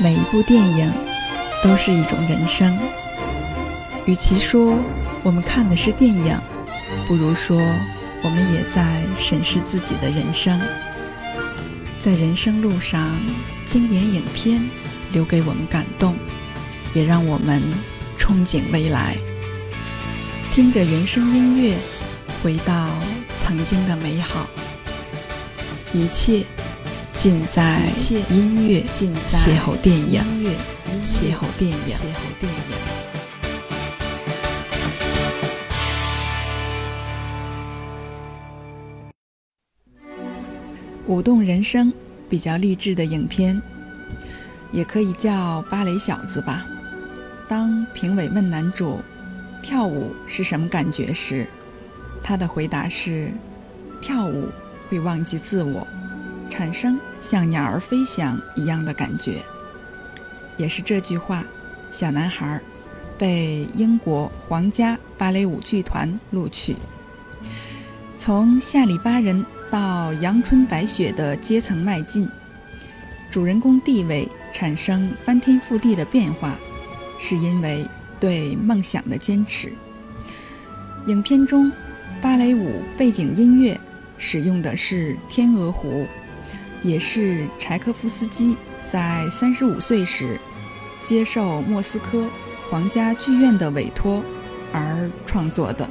每一部电影都是一种人生。与其说我们看的是电影，不如说我们也在审视自己的人生。在人生路上，经典影片留给我们感动，也让我们憧憬未来。听着原声音乐，回到曾经的美好。一切尽在音乐，尽在邂逅电影，音乐邂逅电影，邂逅电影。舞动人生比较励志的影片，也可以叫芭蕾小子吧。当评委问男主跳舞是什么感觉时，他的回答是：跳舞。会忘记自我，产生像鸟儿飞翔一样的感觉。也是这句话，小男孩被英国皇家芭蕾舞剧团录取。从下里巴人到阳春白雪的阶层迈进，主人公地位产生翻天覆地的变化，是因为对梦想的坚持。影片中，芭蕾舞背景音乐。使用的是《天鹅湖》，也是柴可夫斯基在三十五岁时接受莫斯科皇家剧院的委托而创作的。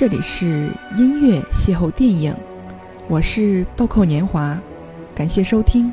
这里是音乐邂逅电影，我是豆蔻年华，感谢收听。